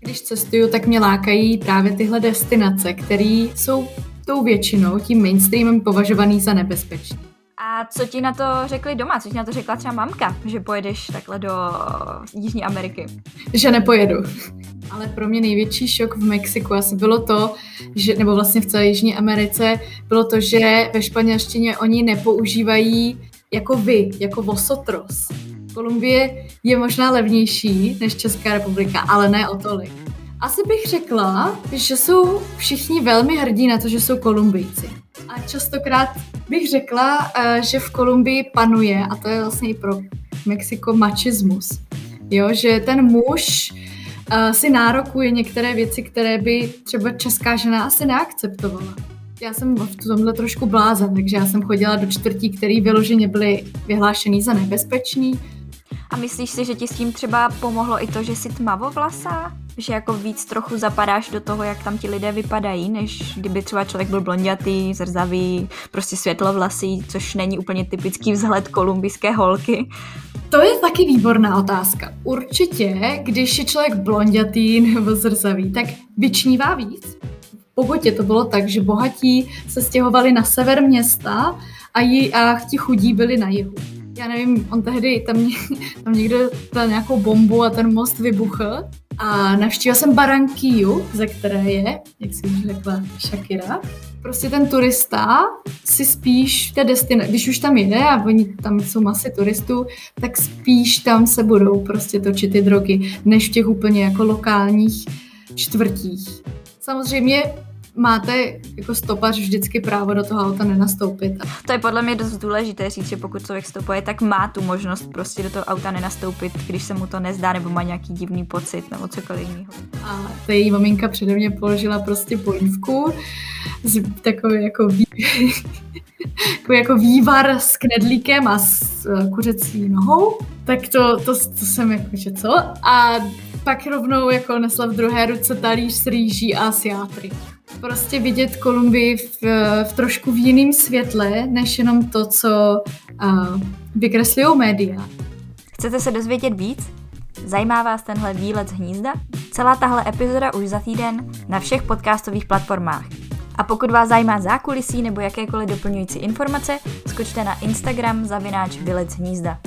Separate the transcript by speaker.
Speaker 1: Když cestuju, tak mě lákají právě tyhle destinace, které jsou tou většinou, tím mainstreamem považovaný za nebezpečný.
Speaker 2: A co ti na to řekli doma? Co ti na to řekla třeba mamka, že pojedeš takhle do Jižní Ameriky?
Speaker 1: Že nepojedu. Ale pro mě největší šok v Mexiku asi bylo to, že, nebo vlastně v celé Jižní Americe, bylo to, že ve španělštině oni nepoužívají jako vy, jako vosotros. Kolumbie je možná levnější než Česká republika, ale ne o tolik. Asi bych řekla, že jsou všichni velmi hrdí na to, že jsou Kolumbijci. A častokrát bych řekla, eh, že v Kolumbii panuje, a to je vlastně i pro Mexiko, machismus. Jo, že ten muž uh, si nárokuje některé věci, které by třeba česká žena asi neakceptovala. Já jsem v tomhle trošku blázen, takže já jsem chodila do čtvrtí, které vyloženě byly vyhlášený za nebezpečný.
Speaker 2: A myslíš si, že ti s tím třeba pomohlo i to, že jsi tmavovlasá? Že jako víc trochu zapadáš do toho, jak tam ti lidé vypadají, než kdyby třeba člověk byl blondětý, zrzavý, prostě světlovlasý, což není úplně typický vzhled kolumbijské holky.
Speaker 1: To je taky výborná otázka. Určitě, když je člověk blondětý nebo zrzavý, tak vyčnívá víc. V Bogotě to bylo tak, že bohatí se stěhovali na sever města a, jí, a ti chudí byli na jihu. Já nevím, on tehdy tam, tam někdo dal nějakou bombu a ten most vybuchl a navštívila jsem Barankiu, ze které je, jak si už řekla Shakira. Prostě ten turista si spíš té destinaci, když už tam jede a oni tam jsou masy turistů, tak spíš tam se budou prostě točit ty drogy, než v těch úplně jako lokálních čtvrtích. Samozřejmě máte jako stopař vždycky právo do toho auta nenastoupit.
Speaker 2: To je podle mě dost důležité říct, že pokud člověk stopuje, tak má tu možnost prostě do toho auta nenastoupit, když se mu to nezdá nebo má nějaký divný pocit nebo cokoliv jiného.
Speaker 1: A ta její maminka přede mě položila prostě polívku z takový jako vý... takový jako vývar s knedlíkem a s uh, kuřecí nohou. Tak to, to, to jsem jako, že co? A pak rovnou jako nesla v druhé ruce talíř s rýží a asiátry prostě vidět Kolumbii v, v trošku v jiném světle, než jenom to, co uh, vykreslují média.
Speaker 2: Chcete se dozvědět víc? Zajímá vás tenhle výlet z hnízda? Celá tahle epizoda už za týden na všech podcastových platformách. A pokud vás zajímá zákulisí nebo jakékoliv doplňující informace, skočte na Instagram zavináč Vylec hnízda.